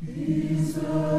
Jesus.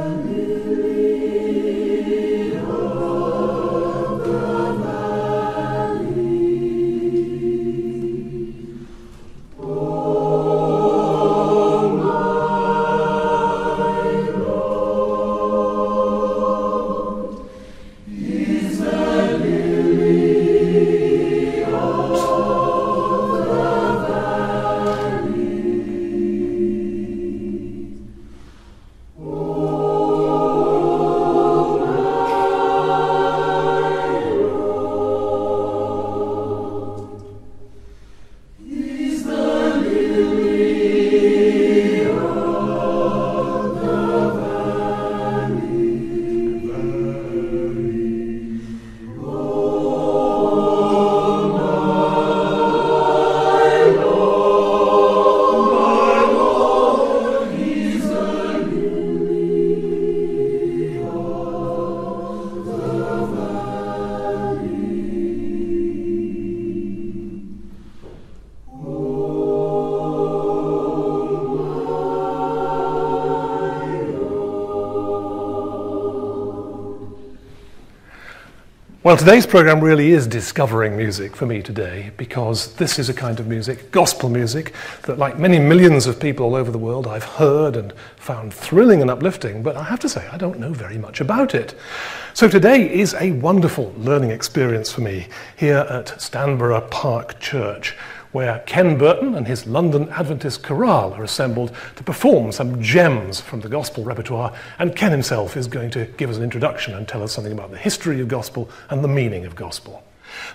Well, today's program really is discovering music for me today because this is a kind of music, gospel music, that, like many millions of people all over the world, I've heard and found thrilling and uplifting, but I have to say, I don't know very much about it. So today is a wonderful learning experience for me here at Stanborough Park Church where Ken Burton and his London Adventist Chorale are assembled to perform some gems from the gospel repertoire, and Ken himself is going to give us an introduction and tell us something about the history of gospel and the meaning of gospel.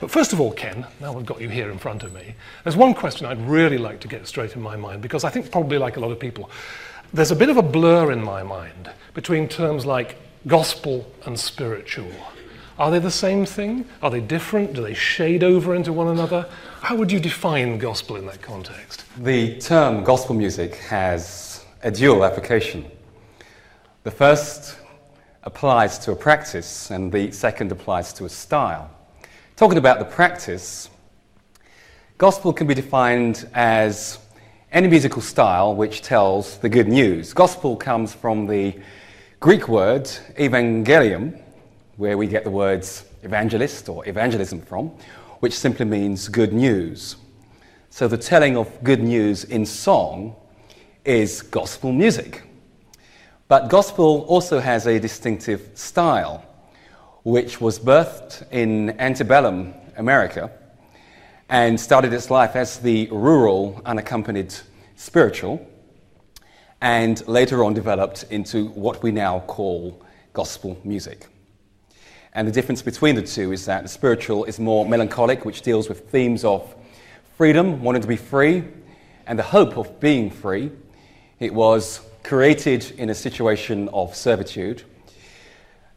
But first of all, Ken, now we've got you here in front of me, there's one question I'd really like to get straight in my mind because I think, probably like a lot of people, there's a bit of a blur in my mind between terms like gospel and spiritual. Are they the same thing? Are they different? Do they shade over into one another? How would you define gospel in that context? The term gospel music has a dual application. The first applies to a practice, and the second applies to a style. Talking about the practice, gospel can be defined as any musical style which tells the good news. Gospel comes from the Greek word evangelium, where we get the words evangelist or evangelism from, which simply means good news. So the telling of good news in song is gospel music. But gospel also has a distinctive style, which was birthed in antebellum America and started its life as the rural, unaccompanied spiritual, and later on developed into what we now call gospel music. And the difference between the two is that the spiritual is more melancholic, which deals with themes of freedom, wanting to be free, and the hope of being free. It was created in a situation of servitude.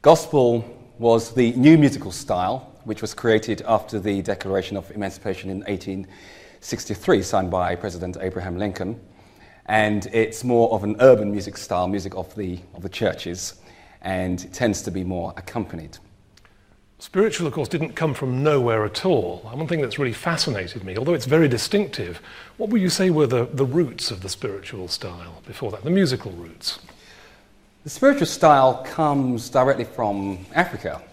Gospel was the new musical style, which was created after the Declaration of Emancipation in 1863, signed by President Abraham Lincoln. And it's more of an urban music style, music of the, of the churches, and it tends to be more accompanied. Spiritual, of course, didn't come from nowhere at all. One thing that's really fascinated me, although it's very distinctive, what would you say were the, the roots of the spiritual style before that, the musical roots? The spiritual style comes directly from Africa.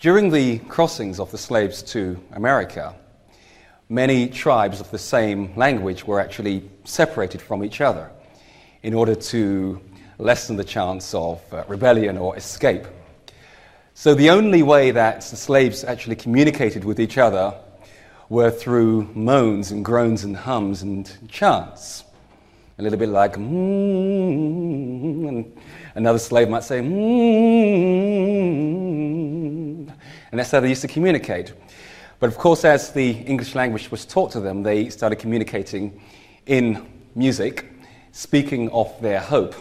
During the crossings of the slaves to America, many tribes of the same language were actually separated from each other in order to lessen the chance of uh, rebellion or escape. So the only way that the slaves actually communicated with each other were through moans and groans and hums and chants. A little bit like, mm, and another slave might say, mm, and that's how they used to communicate. But of course, as the English language was taught to them, they started communicating in music, speaking of their hope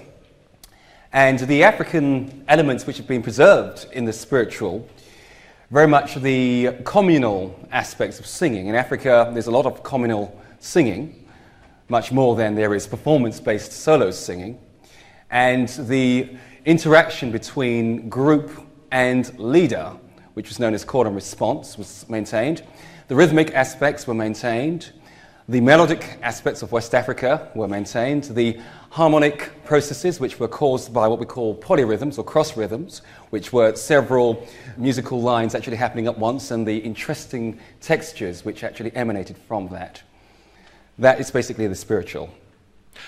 and the African elements which have been preserved in the spiritual, very much the communal aspects of singing. In Africa, there's a lot of communal singing, much more than there is performance based solo singing. And the interaction between group and leader, which was known as call and response, was maintained. The rhythmic aspects were maintained. The melodic aspects of West Africa were maintained. The harmonic processes, which were caused by what we call polyrhythms or cross rhythms, which were several musical lines actually happening at once, and the interesting textures which actually emanated from that. That is basically the spiritual.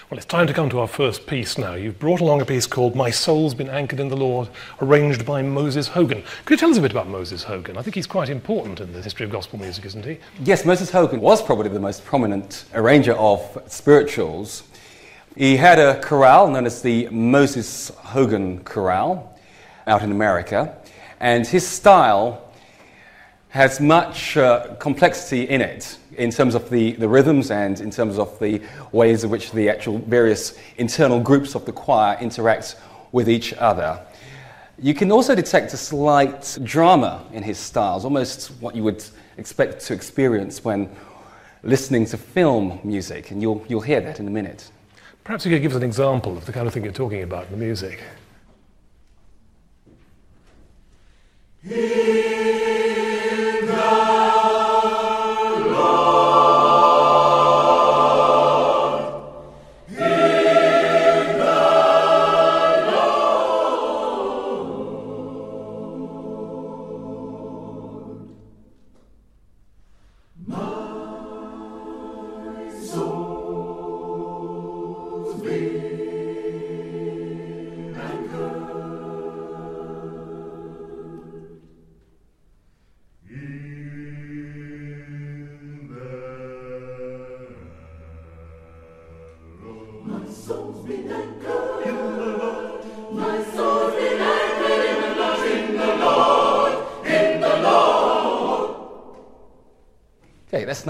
Well, it's time to come to our first piece now. You've brought along a piece called My Soul's Been Anchored in the Lord, arranged by Moses Hogan. Could you tell us a bit about Moses Hogan? I think he's quite important in the history of gospel music, isn't he? Yes, Moses Hogan was probably the most prominent arranger of spirituals. He had a chorale known as the Moses Hogan Chorale out in America, and his style has much uh, complexity in it in terms of the, the rhythms and in terms of the ways in which the actual various internal groups of the choir interact with each other. You can also detect a slight drama in his styles, almost what you would expect to experience when listening to film music, and you'll, you'll hear that in a minute. Perhaps you could give us an example of the kind of thing you're talking about in the music.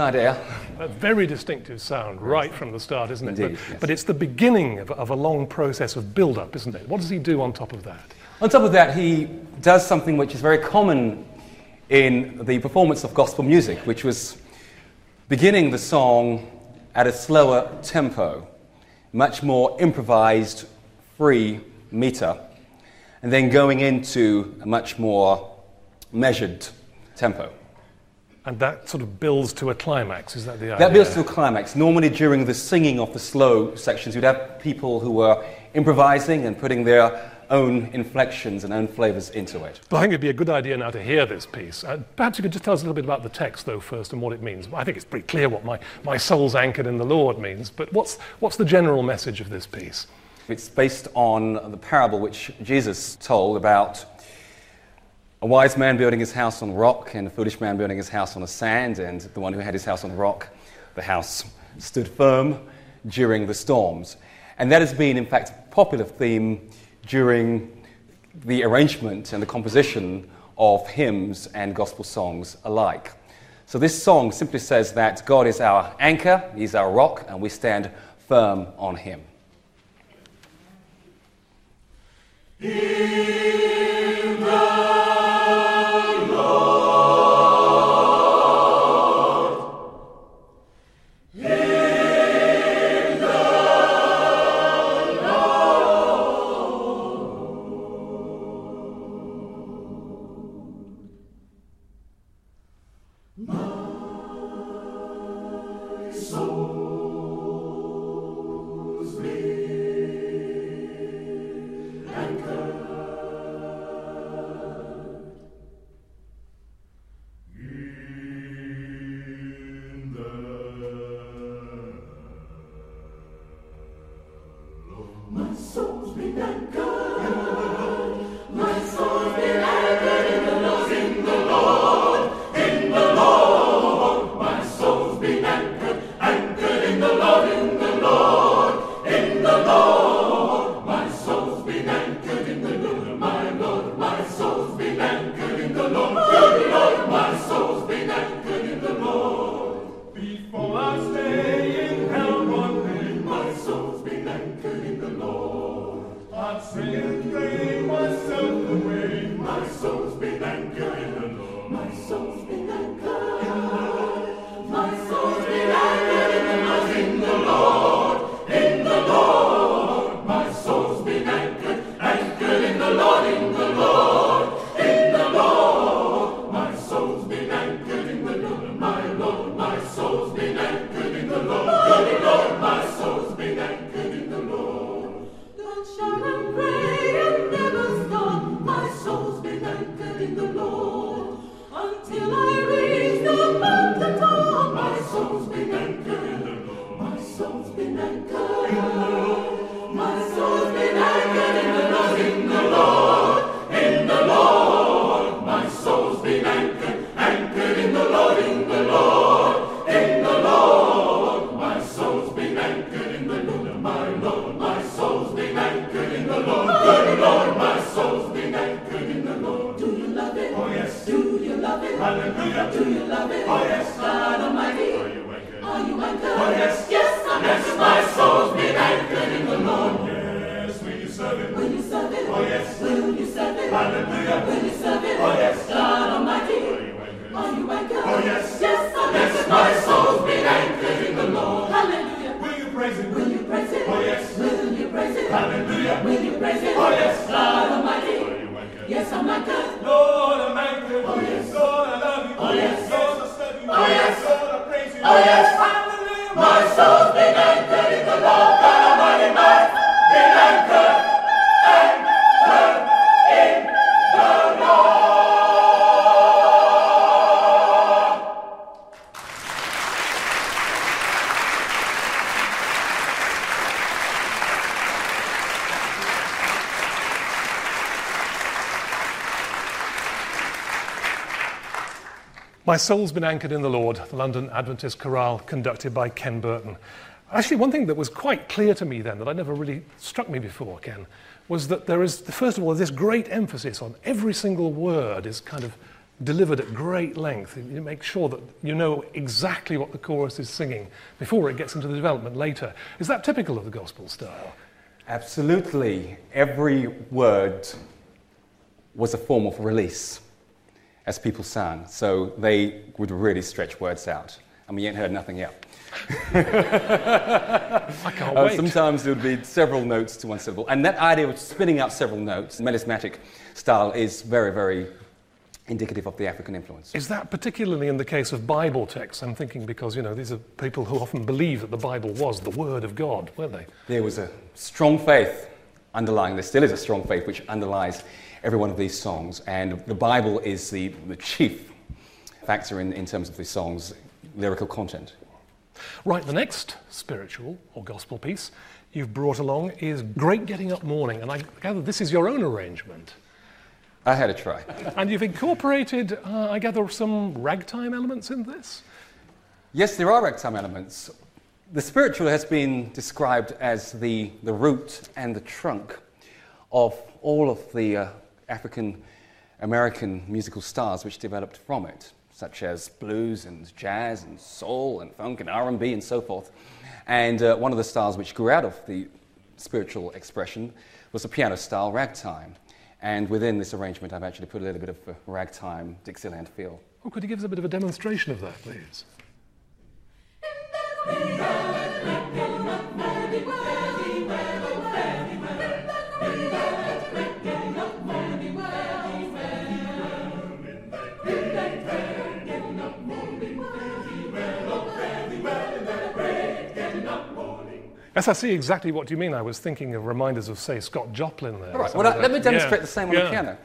Idea. A very distinctive sound right from the start, isn't it? Indeed, but, yes. but it's the beginning of, of a long process of build up, isn't it? What does he do on top of that? On top of that, he does something which is very common in the performance of gospel music, which was beginning the song at a slower tempo, much more improvised, free meter, and then going into a much more measured tempo. And that sort of builds to a climax, is that the idea? That builds to a climax. Normally, during the singing of the slow sections, you'd have people who were improvising and putting their own inflections and own flavors into it. Well, I think it'd be a good idea now to hear this piece. Uh, perhaps you could just tell us a little bit about the text, though, first, and what it means. I think it's pretty clear what my, my soul's anchored in the Lord means, but what's, what's the general message of this piece? It's based on the parable which Jesus told about a wise man building his house on rock and a foolish man building his house on the sand, and the one who had his house on rock, the house stood firm during the storms. And that has been, in fact, a popular theme during the arrangement and the composition of hymns and gospel songs alike. So this song simply says that God is our anchor, He's our rock, and we stand firm on Him. soul's yes. My Soul's Been Anchored in the Lord, the London Adventist Chorale, conducted by Ken Burton. Actually, one thing that was quite clear to me then, that I never really struck me before, Ken, was that there is, first of all, this great emphasis on every single word is kind of delivered at great length. You make sure that you know exactly what the chorus is singing before it gets into the development later. Is that typical of the gospel style? Absolutely. Every word was a form of release as people sang. So they would really stretch words out. And we ain't heard nothing yet. I can't Uh, wait. sometimes there would be several notes to one syllable. And that idea of spinning out several notes, melismatic style, is very, very indicative of the African influence. Is that particularly in the case of Bible texts? I'm thinking because, you know, these are people who often believe that the Bible was the Word of God, weren't they? There was a strong faith underlying, there still is a strong faith which underlies every one of these songs. And the Bible is the, the chief factor in, in terms of the song's lyrical content. Right, the next spiritual or gospel piece you've brought along is Great Getting Up Morning, and I gather this is your own arrangement. I had a try. And you've incorporated, uh, I gather, some ragtime elements in this? Yes, there are ragtime elements. The spiritual has been described as the, the root and the trunk of all of the uh, African American musical styles which developed from it, such as blues and jazz and soul and funk and R&B and so forth. And uh, one of the styles which grew out of the spiritual expression was the piano style ragtime. And within this arrangement, I've actually put a little bit of a ragtime Dixieland feel. Oh, could you give us a bit of a demonstration of that, please? Yes, I see exactly what you mean. I was thinking of reminders of, say, Scott Joplin there. All right, well, of let me demonstrate yeah, the same on yeah. the piano.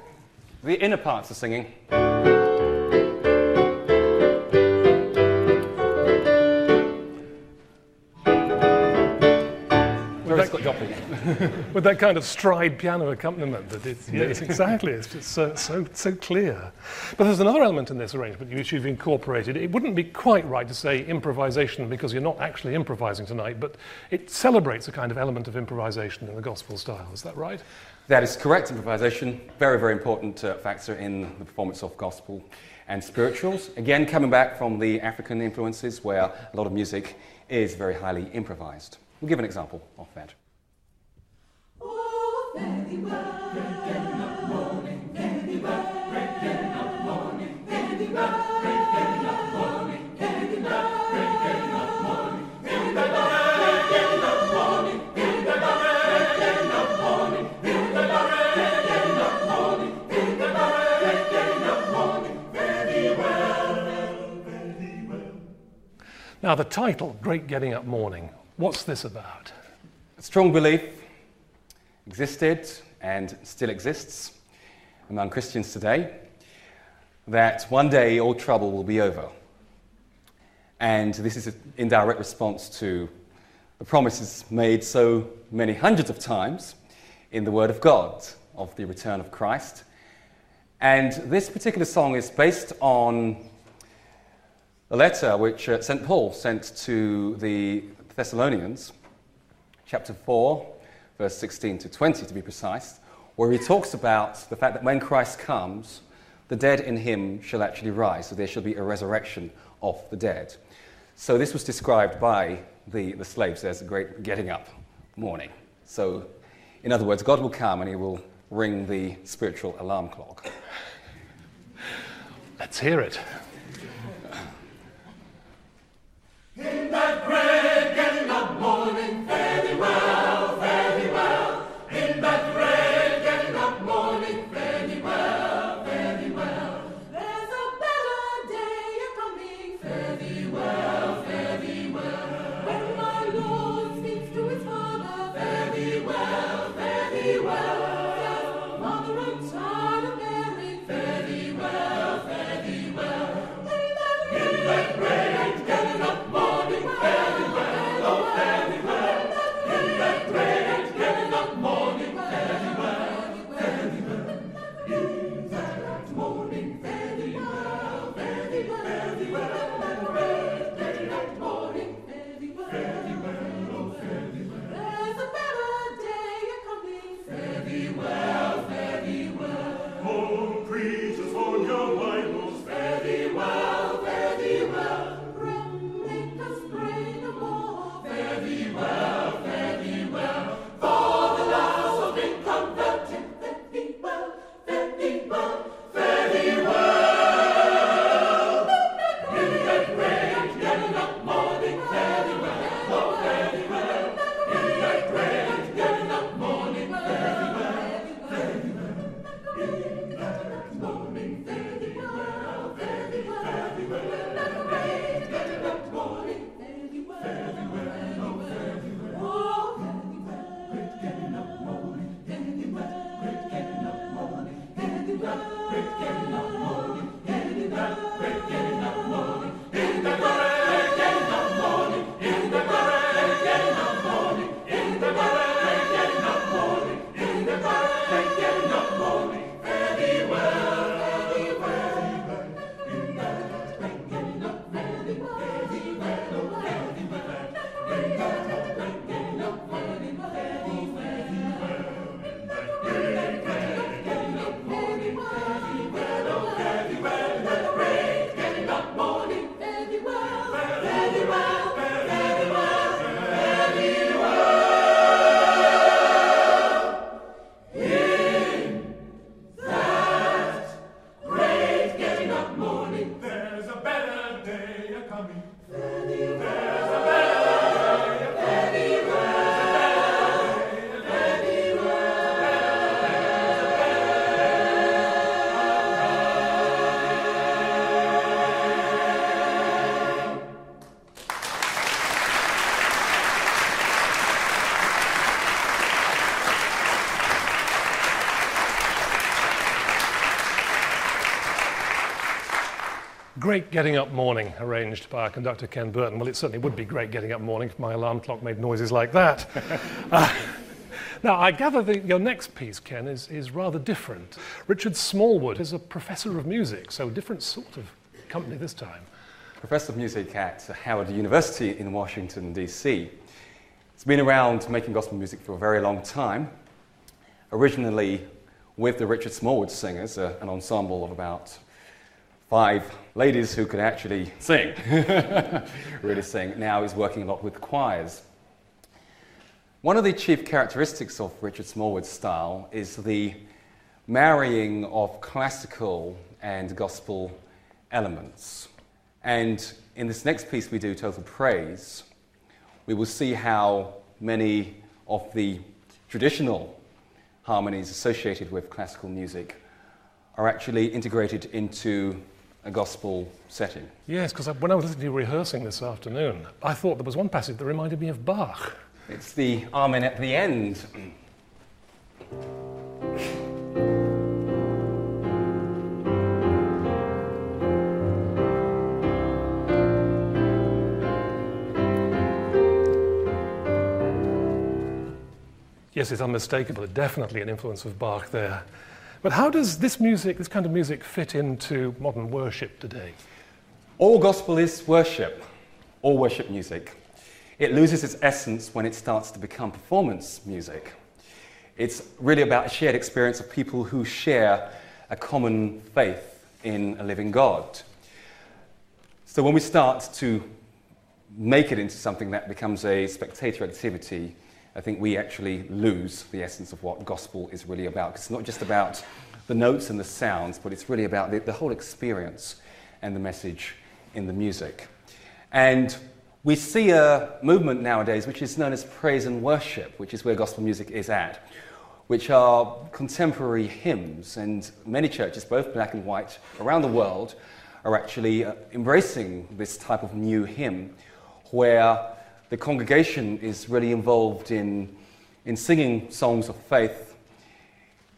The inner parts are singing. Very Scott Joplin. with that kind of stride piano accompaniment that it's, yes, exactly it's just so, so, so clear but there's another element in this arrangement which you've incorporated it wouldn't be quite right to say improvisation because you're not actually improvising tonight but it celebrates a kind of element of improvisation in the gospel style is that right That is correct, improvisation. Very, very important uh, factor in the performance of gospel and spirituals. Again, coming back from the African influences where a lot of music is very highly improvised. We'll give an example of that. Now the title great getting up morning what's this about? Strong belief existed and still exists among Christians today that one day all trouble will be over. And this is in direct response to the promises made so many hundreds of times in the Word of God of the return of Christ. And this particular song is based on a letter which uh, St. Paul sent to the Thessalonians, chapter 4, verse 16 to 20 to be precise, where he talks about the fact that when Christ comes, the dead in him shall actually rise, so there shall be a resurrection of the dead. So this was described by the, the slaves as a great getting up morning. So, in other words, God will come and he will ring the spiritual alarm clock. Let's hear it. Great getting up morning arranged by our conductor Ken Burton. Well, it certainly would be great getting up morning if my alarm clock made noises like that. Uh, now, I gather that your next piece, Ken, is, is rather different. Richard Smallwood is a professor of music, so different sort of company this time. Professor of Music at Howard University in Washington, D.C. It's been around making gospel music for a very long time. Originally with the Richard Smallwood Singers, uh, an ensemble of about five ladies who could actually sing, really sing. Now he's working a lot with choirs. One of the chief characteristics of Richard Smallwood's style is the marrying of classical and gospel elements. And in this next piece we do, Total Praise, we will see how many of the traditional harmonies associated with classical music are actually integrated into a gospel setting. Yes, because when I was listening to you rehearsing this afternoon, I thought there was one passage that reminded me of Bach. It's the Amen at the end. Yes, it's unmistakable, definitely an influence of Bach there. But how does this music, this kind of music, fit into modern worship today? All gospel is worship, all worship music. It loses its essence when it starts to become performance music. It's really about a shared experience of people who share a common faith in a living God. So when we start to make it into something that becomes a spectator activity, I think we actually lose the essence of what gospel is really about. It's not just about the notes and the sounds, but it's really about the, the whole experience and the message in the music. And we see a movement nowadays which is known as praise and worship, which is where gospel music is at, which are contemporary hymns. And many churches, both black and white, around the world, are actually uh, embracing this type of new hymn where the congregation is really involved in, in singing songs of faith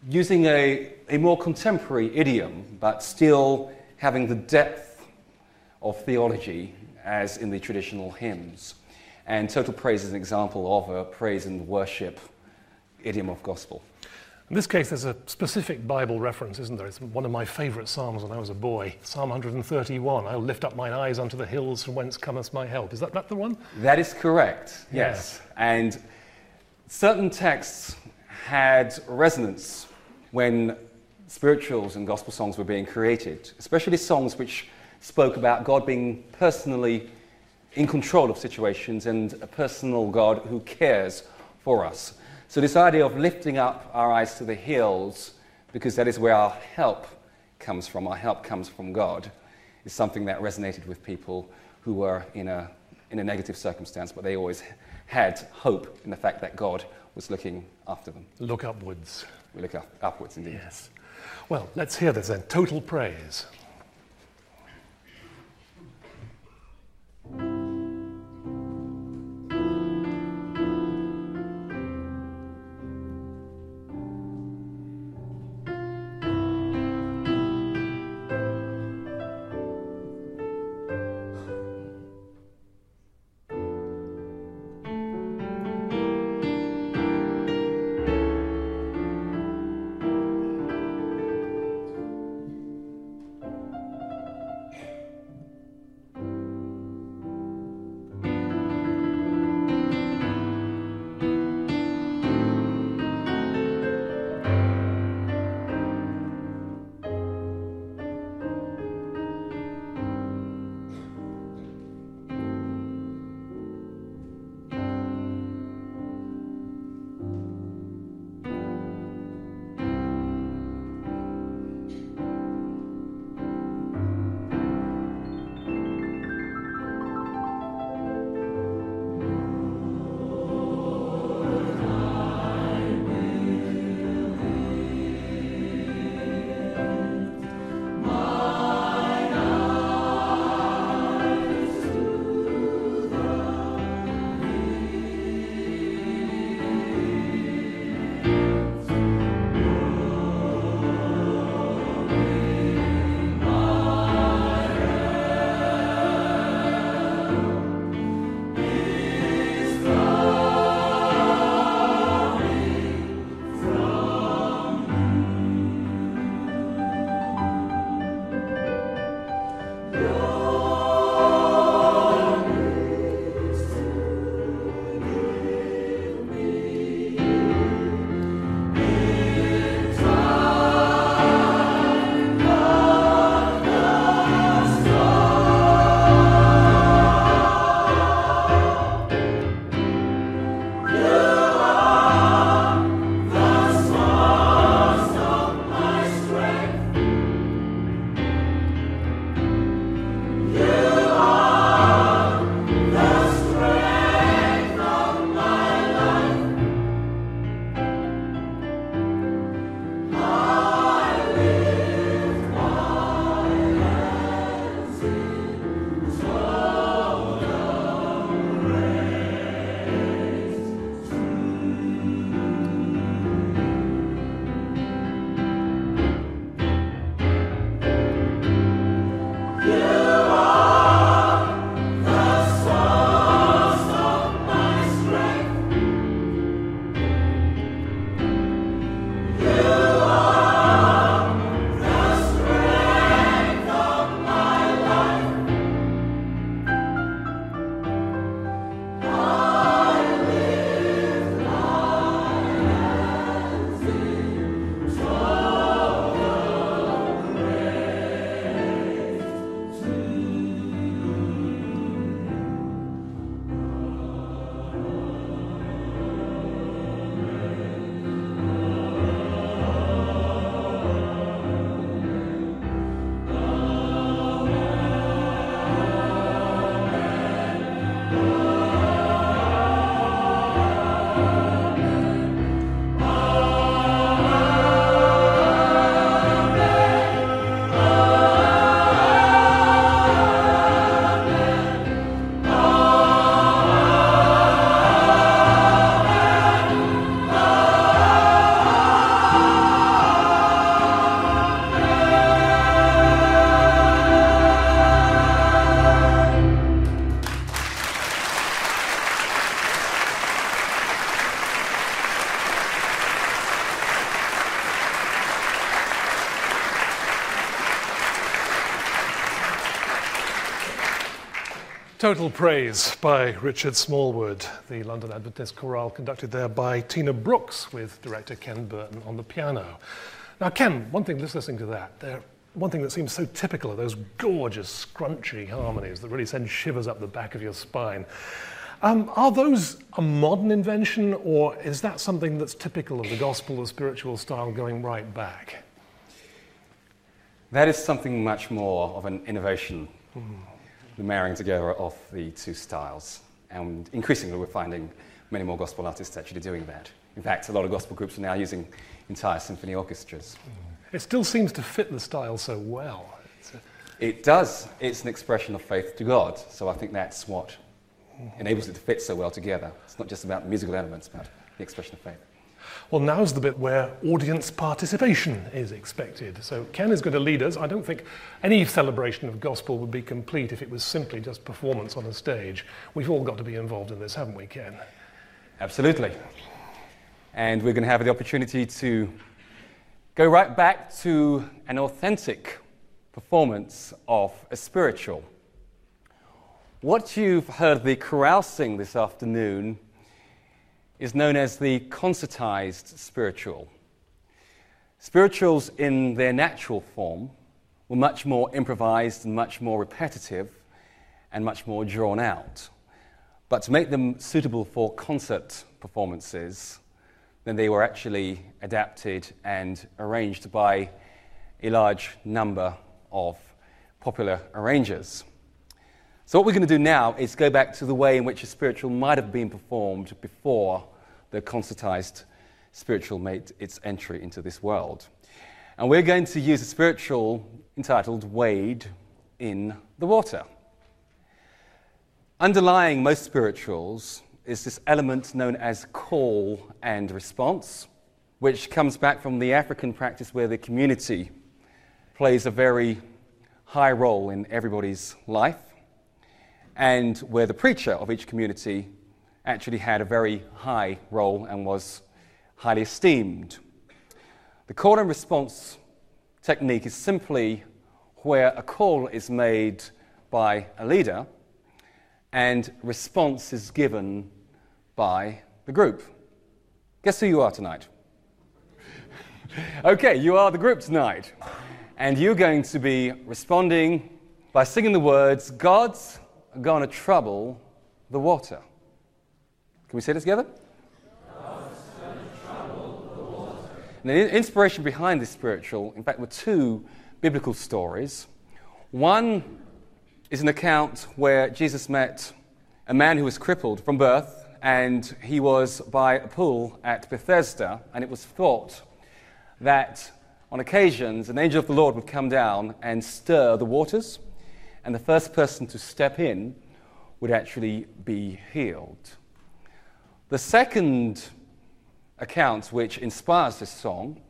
using a, a more contemporary idiom, but still having the depth of theology as in the traditional hymns. And Total Praise is an example of a praise and worship idiom of gospel. In this case, there's a specific Bible reference, isn't there? It's one of my favourite Psalms when I was a boy. Psalm 131. I'll lift up mine eyes unto the hills from whence cometh my help. Is that, that the one? That is correct, yes. And certain texts had resonance when spirituals and gospel songs were being created, especially songs which spoke about God being personally in control of situations and a personal God who cares for us. So, this idea of lifting up our eyes to the hills, because that is where our help comes from, our help comes from God, is something that resonated with people who were in a, in a negative circumstance, but they always had hope in the fact that God was looking after them. Look upwards. We look up, upwards indeed. Yes. Well, let's hear this then. Total praise. Total Praise by Richard Smallwood, the London Adventist chorale conducted there by Tina Brooks with director Ken Burton on the piano. Now, Ken, one thing just listening to that, there, one thing that seems so typical of those gorgeous, scrunchy harmonies that really send shivers up the back of your spine. Um, are those a modern invention, or is that something that's typical of the gospel or spiritual style going right back? That is something much more of an innovation. Mm the marrying together of the two styles. And increasingly, we're finding many more gospel artists actually doing that. In fact, a lot of gospel groups are now using entire symphony orchestras. It still seems to fit the style so well. It does. It's an expression of faith to God. So I think that's what enables it to fit so well together. It's not just about musical elements, but the expression of faith. Well, now's the bit where audience participation is expected. So Ken is going to lead us. I don't think any celebration of gospel would be complete if it was simply just performance on a stage. We've all got to be involved in this, haven't we, Ken? Absolutely. And we're going to have the opportunity to go right back to an authentic performance of a spiritual. What you've heard the chorale sing this afternoon is known as the concertized spiritual. Spirituals in their natural form were much more improvised and much more repetitive and much more drawn out. But to make them suitable for concert performances, then they were actually adapted and arranged by a large number of popular arrangers. So, what we're going to do now is go back to the way in which a spiritual might have been performed before the concertized spiritual made its entry into this world. And we're going to use a spiritual entitled Wade in the Water. Underlying most spirituals is this element known as call and response, which comes back from the African practice where the community plays a very high role in everybody's life, and where the preacher of each community actually had a very high role and was highly esteemed. The call and response technique is simply where a call is made by a leader and response is given by the group. Guess who you are tonight? okay, you are the group tonight. And you're going to be responding by singing the words, God's gonna trouble the water. Can we say this together? The inspiration behind this spiritual, in fact, were two biblical stories. One is an account where Jesus met a man who was crippled from birth, and he was by a pool at Bethesda, and it was thought that on occasions an angel of the Lord would come down and stir the waters, and the first person to step in would actually be healed. The second account which inspires this song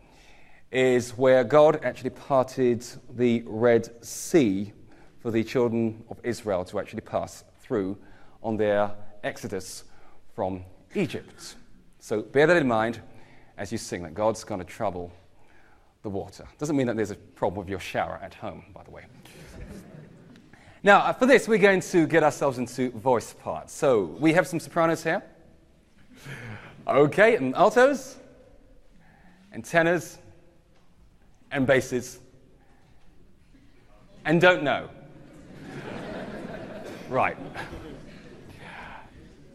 is where God actually parted the Red Sea for the children of Israel to actually pass through on their exodus from Egypt. So bear that in mind as you sing that God's going to trouble the water. Doesn't mean that there's a problem with your shower at home, by the way. now, for this, we're going to get ourselves into voice parts. So we have some sopranos here. Okay, and altos, and tenors, and basses, and don't know. right.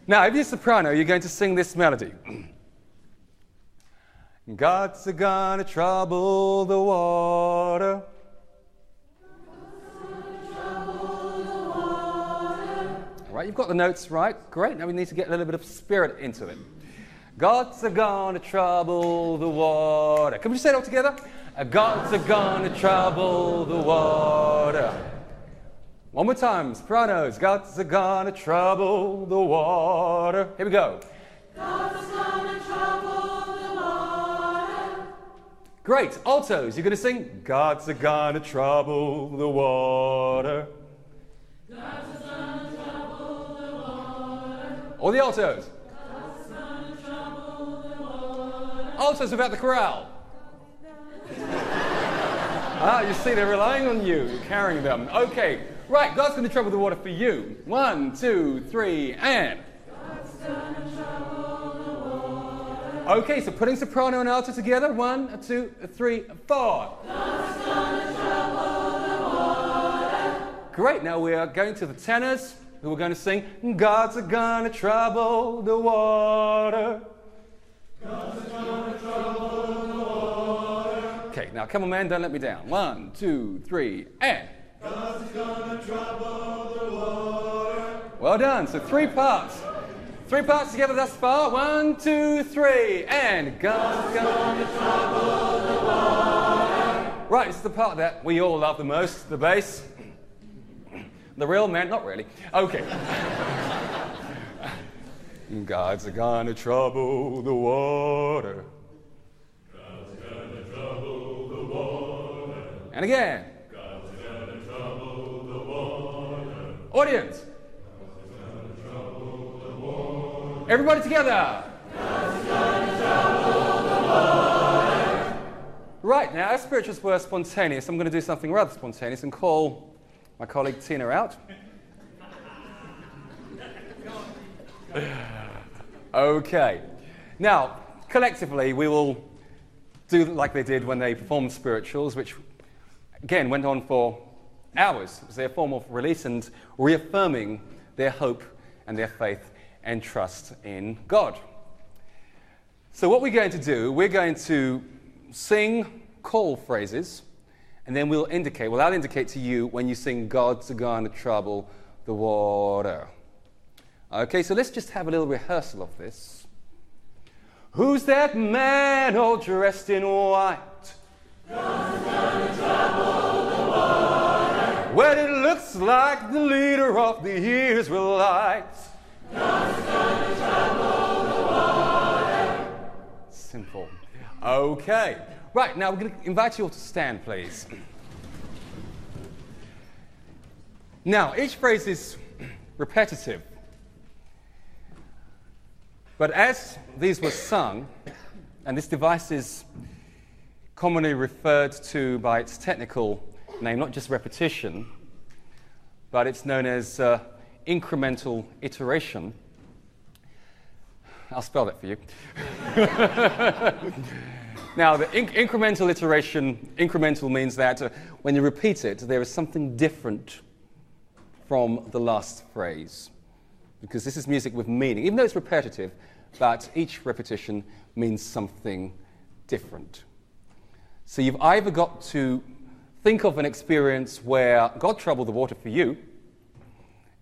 Now, if you're soprano, you're going to sing this melody. God's a gonna trouble the water. Right, you've got the notes right. Great. Now we need to get a little bit of spirit into it. God's a gonna trouble the water. Can we just say it all together? God's a gonna trouble the water. One more time, sopranos. God's a gonna trouble the water. Here we go. God's gonna trouble the water. Great. Altos, you're gonna sing. God's a gonna trouble the water. God's gonna trouble the water. All the altos. Altos about the corral. ah, you see, they're relying on you, carrying them. Okay, Right, God's going to trouble the water for you. One, two, three, and. Okay, so putting soprano and alto together. One, two, three, four. Great, now we are going to the tenors who are going to sing God's gonna trouble the water. Now come on, man, don't let me down. One, two, three, and. Well done. So three parts. Three parts together thus far. One, two, three, and God's gonna trouble the water. Right, it's the part that we all love the most, the bass. The real man, not really. Okay. God's gonna trouble the water. And again. Audience. Everybody together. Right, now as spirituals were spontaneous, I'm going to do something rather spontaneous and call my colleague Tina out. okay. Now, collectively, we will do like they did when they performed spirituals, which again went on for hours. It was their form of release and reaffirming their hope and their faith and trust in God. So, what we're going to do, we're going to sing call phrases, and then we'll indicate, well, I'll indicate to you when you sing God's gonna trouble the water. Okay, so let's just have a little rehearsal of this. Who's that man all dressed in white? Well, it looks like the leader of the Israelites. Simple. Okay. Right, now we're going to invite you all to stand, please. Now, each phrase is repetitive. But as these were sung, and this device is commonly referred to by its technical name, not just repetition, but it's known as uh, incremental iteration. I'll spell that for you. now, the inc- incremental iteration, incremental means that uh, when you repeat it, there is something different from the last phrase. Because this is music with meaning, even though it's repetitive, but each repetition means something different. So you've either got to think of an experience where God troubled the water for you,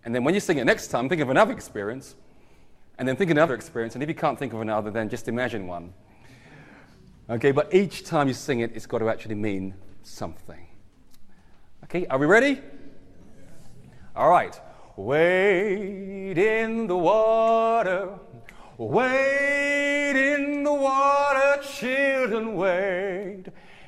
and then when you sing it next time, think of another experience, and then think of another experience, and if you can't think of another, then just imagine one. Okay, but each time you sing it, it's got to actually mean something. Okay, are we ready? All right. Wade in the water, wade in the water, children, wade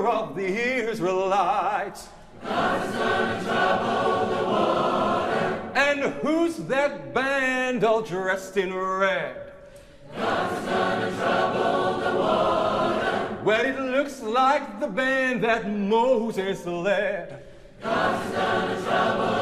the leader of the Israelites. And who's that band all dressed in red? Well, it looks like the band that Moses led. Wade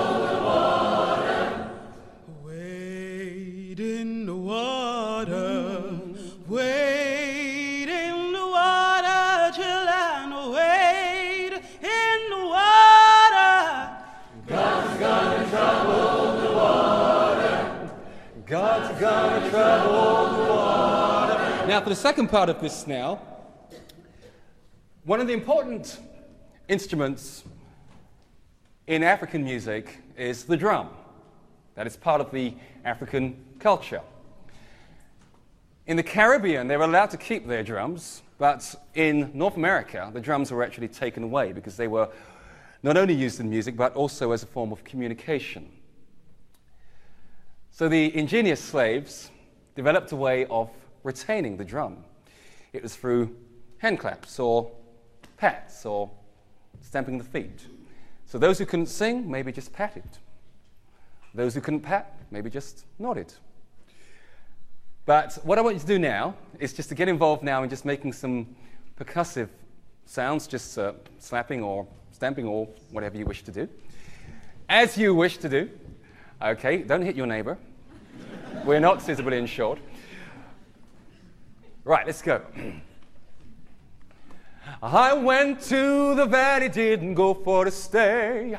Now, for the second part of this now, one of the important instruments in African music is the drum. That is part of the African culture. In the Caribbean, they were allowed to keep their drums, But in North America, the drums were actually taken away because they were not only used in music, but also as a form of communication. So the ingenious slaves developed a way of retaining the drum. It was through hand claps or pats or stamping the feet. So those who couldn't sing, maybe just patted. Those who couldn't pat, maybe just nodded. But what I want you to do now is just to get involved now in just making some percussive sounds, just uh, slapping or stamping or whatever you wish to do. As you wish to do. Okay, don't hit your neighbor. We're not visibly insured. Right, let's go. I went to the valley, didn't go for to stay.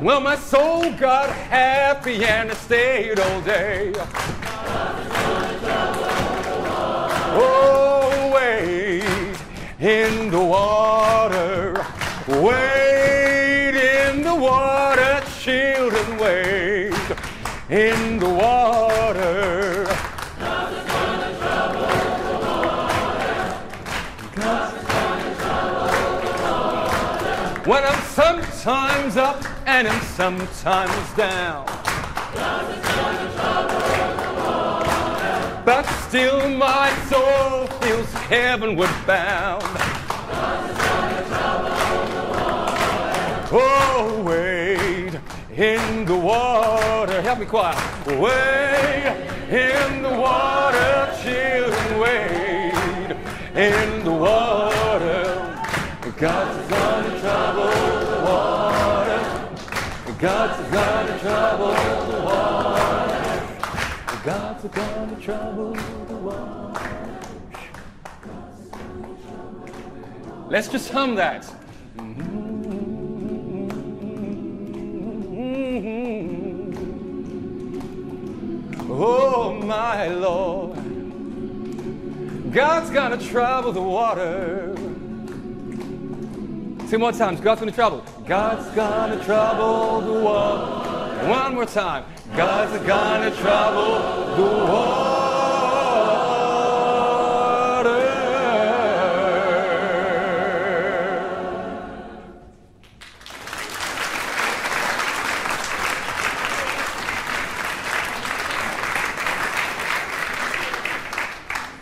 Well, my soul got happy and I stayed all day. Oh, wait in the water, wait in the water, children, wait in the water. When I'm sometimes up and I'm sometimes down. But still my soul feels heavenward bound. Oh, wade in the water. Help me choir. Wade in the water, children, wade in the water. God's gonna trouble the water. God's gonna trouble the water. God's gonna trouble the water. Let's just hum that. Oh, my Lord. God's gonna trouble the water. Two more times. God's gonna trouble. God's gonna trouble the water. One more time. God's gonna trouble the water.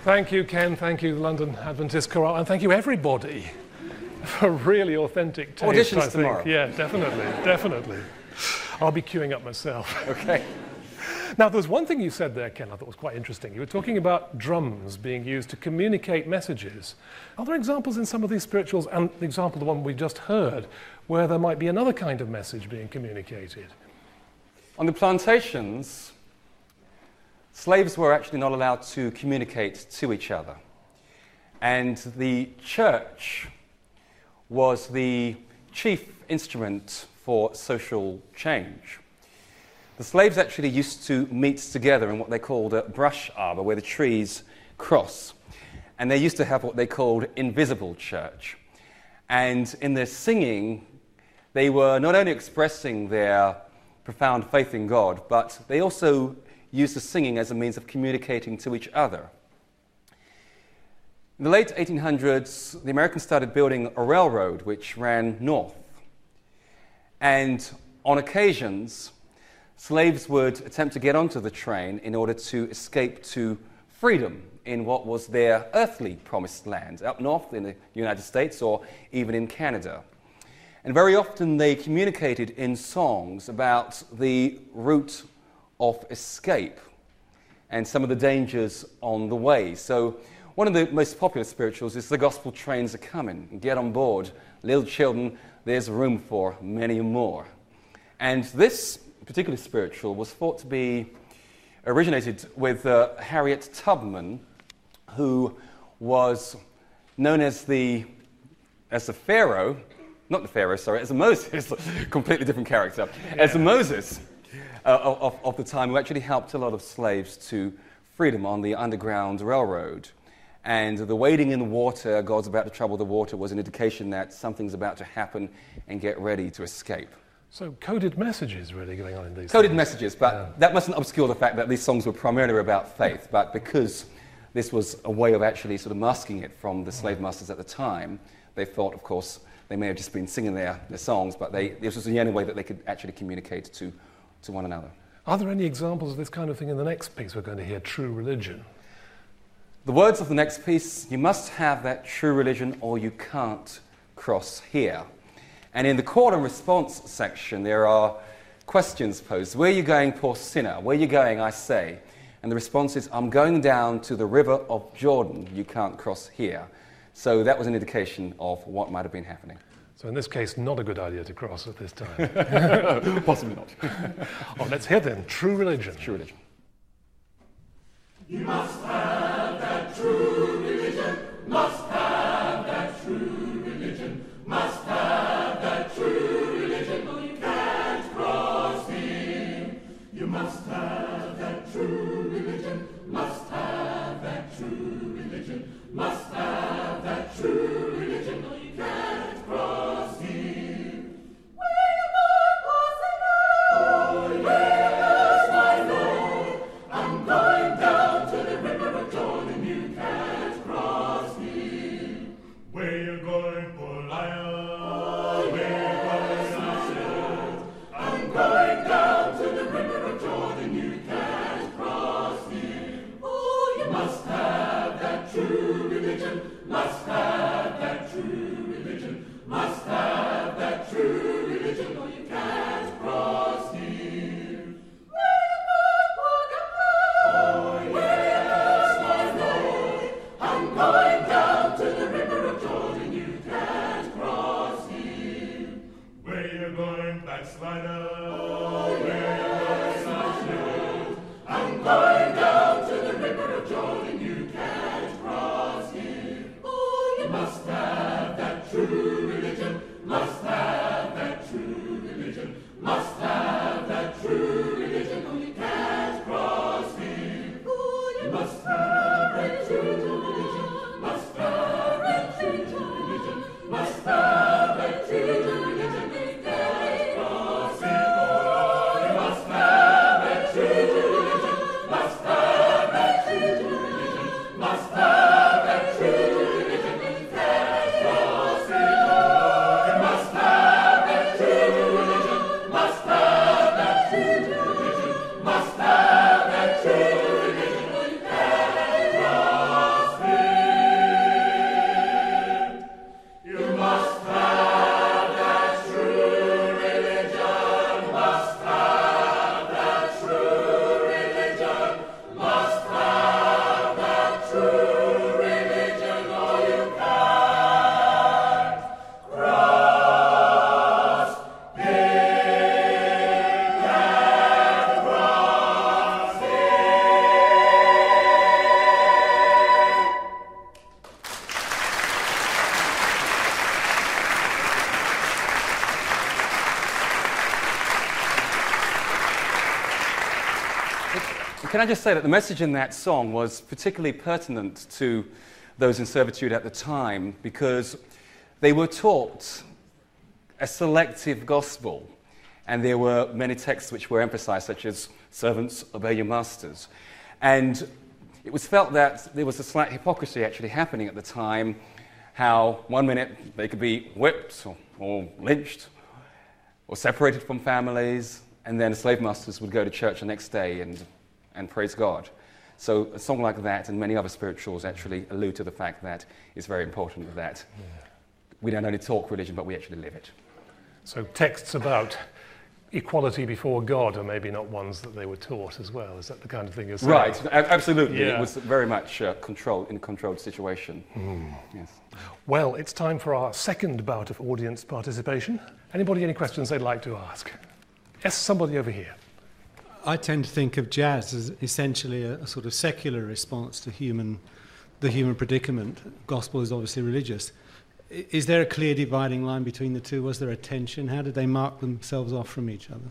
Thank you, Ken. Thank you, London Adventist Chorale. And thank you, everybody, for really authentic taste, Auditions I think. tomorrow. Yeah, definitely, definitely. I'll be queuing up myself. Okay. Now, there's one thing you said there, Ken, I thought was quite interesting. You were talking about drums being used to communicate messages. Are there examples in some of these spirituals, and the example, the one we just heard, where there might be another kind of message being communicated? On the plantations, slaves were actually not allowed to communicate to each other. And the church was the chief instrument for social change. The slaves actually used to meet together in what they called a brush arbor, where the trees cross. And they used to have what they called invisible church. And in their singing, they were not only expressing their profound faith in God, but they also used the singing as a means of communicating to each other. In the late 1800s, the Americans started building a railroad which ran north. And on occasions, slaves would attempt to get onto the train in order to escape to freedom in what was their earthly promised land, up north in the United States or even in Canada. And very often they communicated in songs about the route of escape and some of the dangers on the way. So, one of the most popular spirituals is The Gospel Trains Are Coming. Get on board. Little children, there's room for many more. And this particular spiritual was thought to be originated with uh, Harriet Tubman, who was known as the, as the Pharaoh, not the Pharaoh, sorry, as the Moses, completely different character, as the Moses uh, of, of the time who actually helped a lot of slaves to freedom on the Underground Railroad. And the wading in the water, God's about to trouble the water, was an indication that something's about to happen and get ready to escape. So, coded messages really going on in these. Coded messages, but that mustn't obscure the fact that these songs were primarily about faith. But because this was a way of actually sort of masking it from the slave mm. masters at the time. They thought, of course, they may have just been singing their, their songs, but they, this was the only way that they could actually communicate to, to one another. Are there any examples of this kind of thing in the next piece we're going to hear, True Religion? The words of the next piece you must have that true religion or you can't cross here. And in the call and response section, there are questions posed. Where are you going, poor sinner? Where are you going, I say? And the response is, I'm going down to the river of Jordan. You can't cross here. So that was an indication of what might have been happening. So in this case, not a good idea to cross at this time. Possibly not. oh, let's hear then, True Religion. True religion. You must have that true religion, must Can I just say that the message in that song was particularly pertinent to those in servitude at the time because they were taught a selective gospel, and there were many texts which were emphasized, such as servants, obey your masters. And it was felt that there was a slight hypocrisy actually happening at the time, how one minute they could be whipped or, or lynched or separated from families, and then slave masters would go to church the next day and, and praise God. So a song like that and many other spirituals actually allude to the fact that it's very important that we don't only talk religion, but we actually live it. So texts about equality before God are maybe not ones that they were taught as well. Is that the kind of thing you're saying? Right, absolutely. Yeah. It was very much uh, controlled in a controlled situation. Yes. Well, it's time for our second bout of audience participation. Anybody any questions they'd like to ask? Yes, somebody over here. I tend to think of jazz as essentially a, a sort of secular response to human, the human predicament. Gospel is obviously religious. Is there a clear dividing line between the two? Was there a tension? How did they mark themselves off from each other?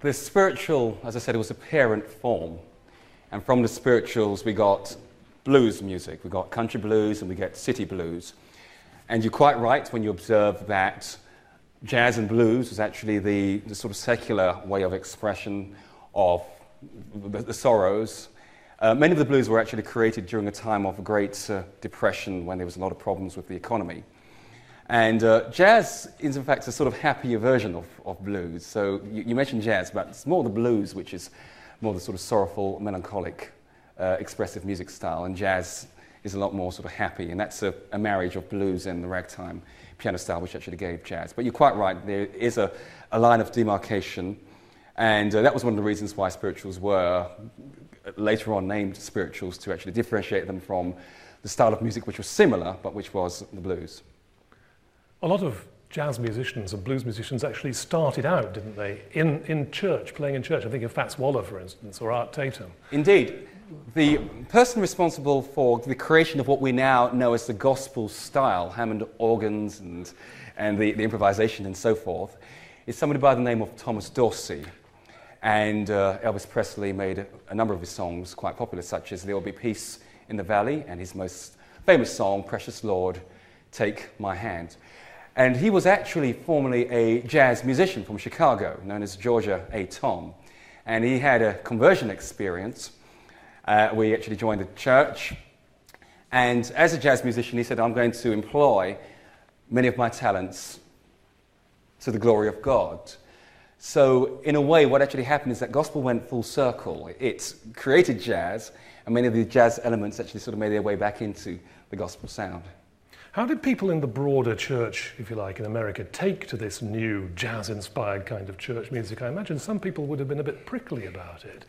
The spiritual, as I said, was a parent form. And from the spirituals, we got blues music. We got country blues and we get city blues. And you're quite right when you observe that jazz and blues was actually the, the sort of secular way of expression of the, the sorrows. Uh, many of the blues were actually created during a time of great uh, depression when there was a lot of problems with the economy. And uh, jazz is, in fact, a sort of happier version of, of blues. So you, you, mentioned jazz, but it's more the blues, which is more the sort of sorrowful, melancholic, uh, expressive music style. And jazz is a lot more sort of happy. And that's a, a, marriage of blues and the ragtime piano style, which actually gave jazz. But you're quite right, there is a, a line of demarcation. And uh, that was one of the reasons why spirituals were later on named spirituals to actually differentiate them from the style of music which was similar, but which was the blues. A lot of jazz musicians and blues musicians actually started out, didn't they, in, in church, playing in church. I think of Fats Waller, for instance, or Art Tatum. Indeed. The person responsible for the creation of what we now know as the gospel style, Hammond organs and, and the, the improvisation and so forth, is somebody by the name of Thomas Dorsey. And uh, Elvis Presley made a, a number of his songs quite popular, such as There Will Be Peace in the Valley and his most famous song, Precious Lord, Take My Hand. And he was actually formerly a jazz musician from Chicago, known as Georgia A. Tom. And he had a conversion experience. Uh, we actually joined the church. And as a jazz musician, he said, I'm going to employ many of my talents to the glory of God. So, in a way, what actually happened is that gospel went full circle. It created jazz, and many of the jazz elements actually sort of made their way back into the gospel sound. How did people in the broader church, if you like, in America take to this new jazz inspired kind of church music? I imagine some people would have been a bit prickly about it.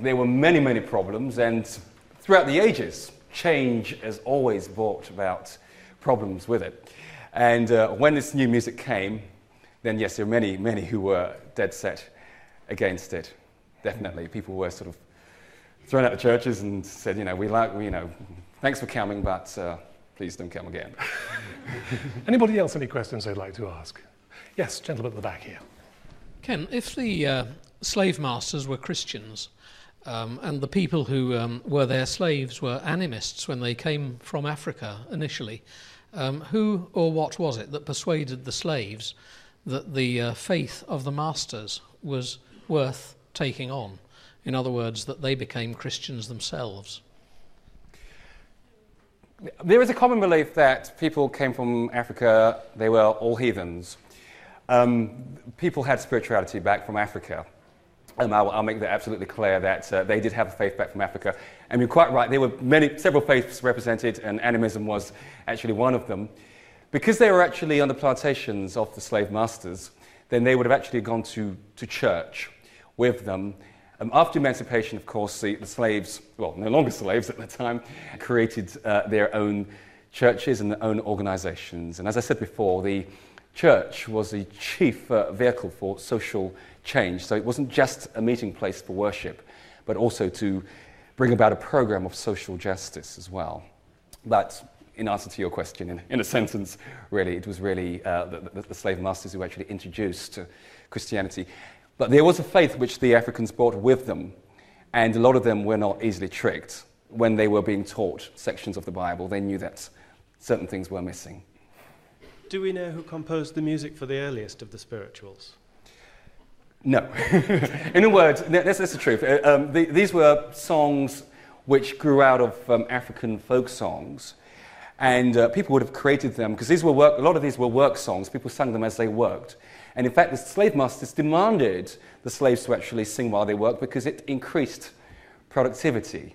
There were many, many problems, and throughout the ages, change has always brought about problems with it. And uh, when this new music came, then yes, there were many, many who were dead set against it. Definitely. People were sort of thrown out of churches and said, you know, we like, you know, thanks for coming, but. Uh, Please don't come again. Anybody else any questions they'd like to ask? Yes, gentleman at the back here. Ken, if the uh, slave masters were Christians um, and the people who um, were their slaves were animists when they came from Africa initially, um, who or what was it that persuaded the slaves that the uh, faith of the masters was worth taking on? In other words, that they became Christians themselves? There is a common belief that people came from Africa, they were all heathens. Um, people had spirituality back from Africa. Um, I'll, I'll, make that absolutely clear that uh, they did have a faith back from Africa. And you're quite right, there were many, several faiths represented, and animism was actually one of them. Because they were actually on the plantations of the slave masters, then they would have actually gone to, to church with them um, after emancipation, of course, the, the, slaves, well, no longer slaves at the time, created uh, their own churches and their own organizations. And as I said before, the church was the chief uh, vehicle for social change. So it wasn't just a meeting place for worship, but also to bring about a program of social justice as well. But in answer to your question, in, in a sentence, really, it was really uh, the, the, slave masters who actually introduced Christianity. But there was a faith which the Africans brought with them, and a lot of them were not easily tricked. When they were being taught sections of the Bible, they knew that certain things were missing. Do we know who composed the music for the earliest of the spirituals? No. In a word, that's, the truth. Uh, um, the, these were songs which grew out of um, African folk songs. And uh, people would have created them because these were work, a lot of these were work songs. People sang them as they worked. And in fact, the slave masters demanded the slaves to actually sing while they worked because it increased productivity.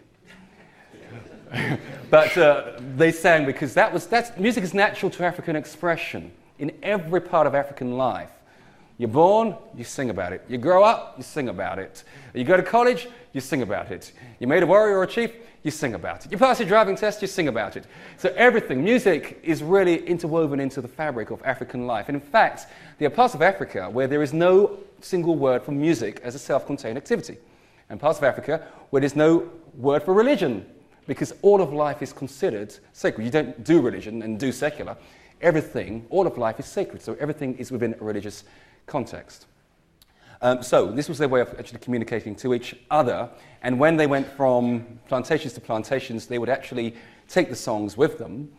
but uh, they sang because that was, that's, music is natural to African expression in every part of African life. You're born, you sing about it. You grow up, you sing about it. You go to college, you sing about it. You made a warrior or a chief, you sing about it. You pass your driving test, you sing about it. So everything, music is really interwoven into the fabric of African life. And in fact, there are parts of Africa where there is no single word for music as a self contained activity, and parts of Africa where there's no word for religion because all of life is considered sacred. You don't do religion and do secular. Everything, all of life is sacred, so everything is within a religious context. Um, so this was their way of actually communicating to each other. And when they went from plantations to plantations, they would actually take the songs with them,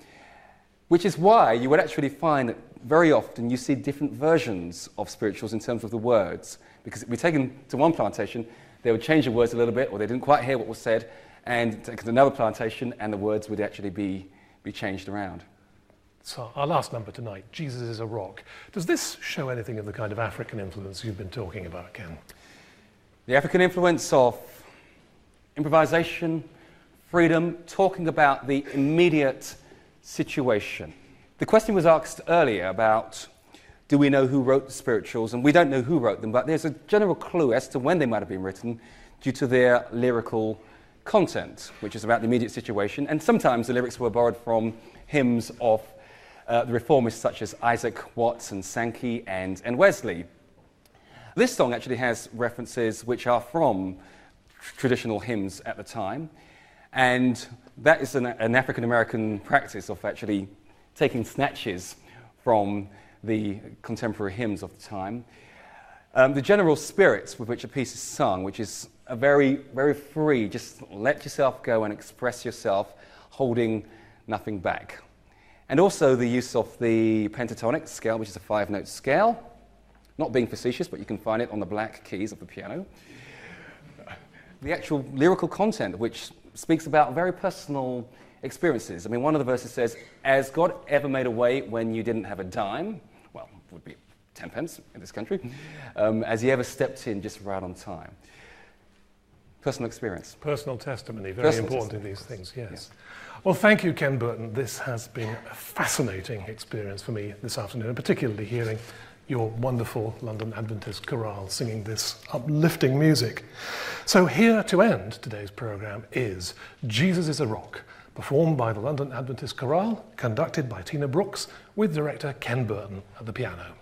which is why you would actually find that very often you see different versions of spirituals in terms of the words. Because if we take them to one plantation, they would change the words a little bit, or they didn't quite hear what was said, and take another plantation, and the words would actually be, be changed around. So, our last number tonight, Jesus is a Rock. Does this show anything of the kind of African influence you've been talking about, Ken? The African influence of improvisation, freedom, talking about the immediate situation. The question was asked earlier about do we know who wrote the spirituals? And we don't know who wrote them, but there's a general clue as to when they might have been written due to their lyrical content, which is about the immediate situation. And sometimes the lyrics were borrowed from hymns of uh, the reformists such as Isaac Watts and Sankey and, and Wesley. This song actually has references which are from traditional hymns at the time, and that is an, an African American practice of actually taking snatches from the contemporary hymns of the time. Um, the general spirits with which a piece is sung, which is a very, very free, just let yourself go and express yourself, holding nothing back. And also the use of the pentatonic scale, which is a five note scale. Not being facetious, but you can find it on the black keys of the piano. The actual lyrical content, which speaks about very personal experiences. I mean, one of the verses says, As God ever made a way when you didn't have a dime, well, would be 10 pence in this country, um, he ever stepped in just right on time. Personal experience. Personal testimony, very Personal important in these things, course. yes. Well, thank you, Ken Burton. This has been a fascinating experience for me this afternoon, and particularly hearing your wonderful London Adventist chorale singing this uplifting music. So, here to end today's programme is Jesus is a Rock, performed by the London Adventist Chorale, conducted by Tina Brooks, with director Ken Burton at the piano.